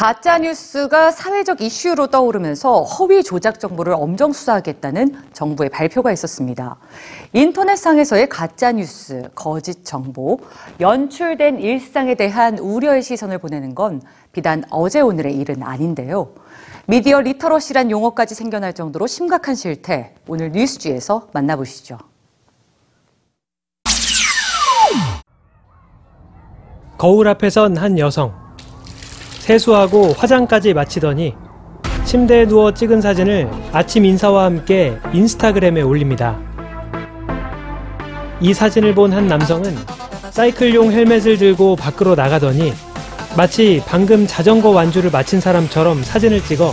가짜 뉴스가 사회적 이슈로 떠오르면서 허위 조작 정보를 엄정 수사하겠다는 정부의 발표가 있었습니다. 인터넷상에서의 가짜 뉴스, 거짓 정보, 연출된 일상에 대한 우려의 시선을 보내는 건 비단 어제 오늘의 일은 아닌데요. media literacy란 용어까지 생겨날 정도로 심각한 실태, 오늘 뉴스G에서 만나보시죠. 거울 앞에 선 한 여성. 세수하고 화장까지 마치더니 침대에 누워 찍은 사진을 아침 인사와 함께 인스타그램에 올립니다. 이 사진을 본 한 남성은 사이클용 헬멧을 들고 밖으로 나가더니 마치 방금 자전거 완주를 마친 사람처럼 사진을 찍어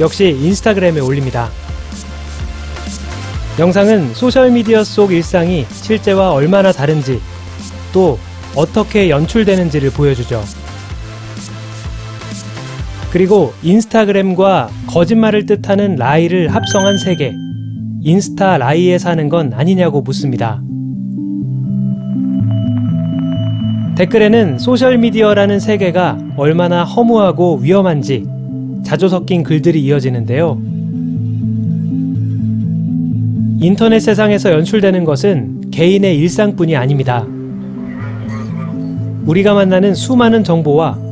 역시 인스타그램에 올립니다. 영상은 소셜미디어 속 일상이 실제와 얼마나 다른지 또 어떻게 연출되는지를 보여주죠. 그리고 인스타그램과 거짓말을 뜻하는 라이를 합성한 세계, 인스타 라이에 사는 건 아니냐고 묻습니다. 댓글에는 소셜미디어라는 세계가 얼마나 허무하고 위험한지 자주 섞인 글들이 이어지는데요. 인터넷 세상에서 연출되는 것은 개인의 일상뿐이 아닙니다. 우리가 만나는 수많은 정보와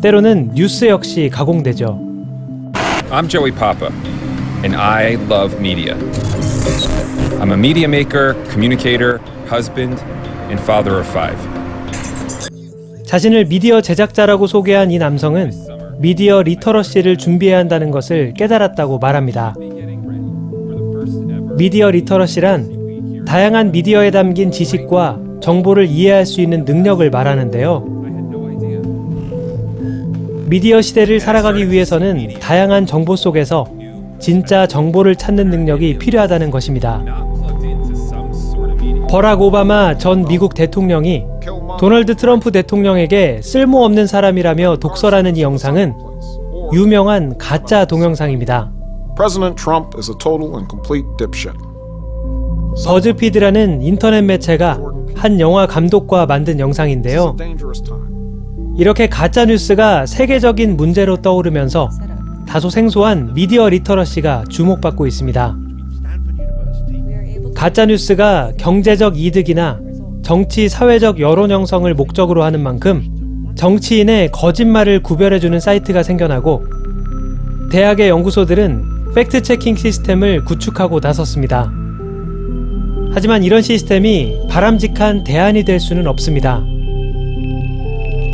때로는 뉴스 역시 가공되죠. I'm Joey Papa, and I love media. I'm a media maker, communicator, husband, and father of five. 자신을 미디어 제작자라고 소개한 이 남성은 미디어 리터러시를 준비해야 한다는 것을 깨달았다고 말합니다. 미디어 리터러시란 다양한 미디어에 담긴 지식과 정보를 이해할 수 있는 능력을 말하는데요. 미디어 시대를 살아가기 위해서는 다양한 정보 속에서 진짜 정보를 찾는 능력이 필요하다는 것입니다. 버락 오바마 전 미국 대통령이 도널드 트럼프 대통령에게 쓸모없는 사람이라며 독설하는 이 영상은 유명한 가짜 동영상입니다. BuzzFeed라는 인터넷 매체가 한 영화 감독과 만든 영상인데요. 이렇게 가짜 뉴스가 세계적인 문제로 떠오르면서 다소 생소한 media literacy가 주목받고 있습니다. 가짜 뉴스가 경제적 이득이나 정치 사회적 여론 형성을 목적으로 하는 만큼 정치인의 거짓말을 구별해주는 사이트가 생겨나고 대학의 연구소들은 fact checking 시스템을 구축하고 나섰습니다. 하지만 이런 시스템이 바람직한 대안이 될 수는 없습니다.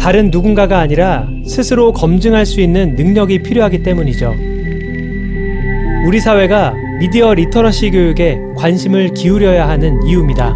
다른 누군가가 아니라 스스로 검증할 수 있는 능력이 필요하기 때문이죠. 우리 사회가 media literacy 교육에 관심을 기울여야 하는 이유입니다.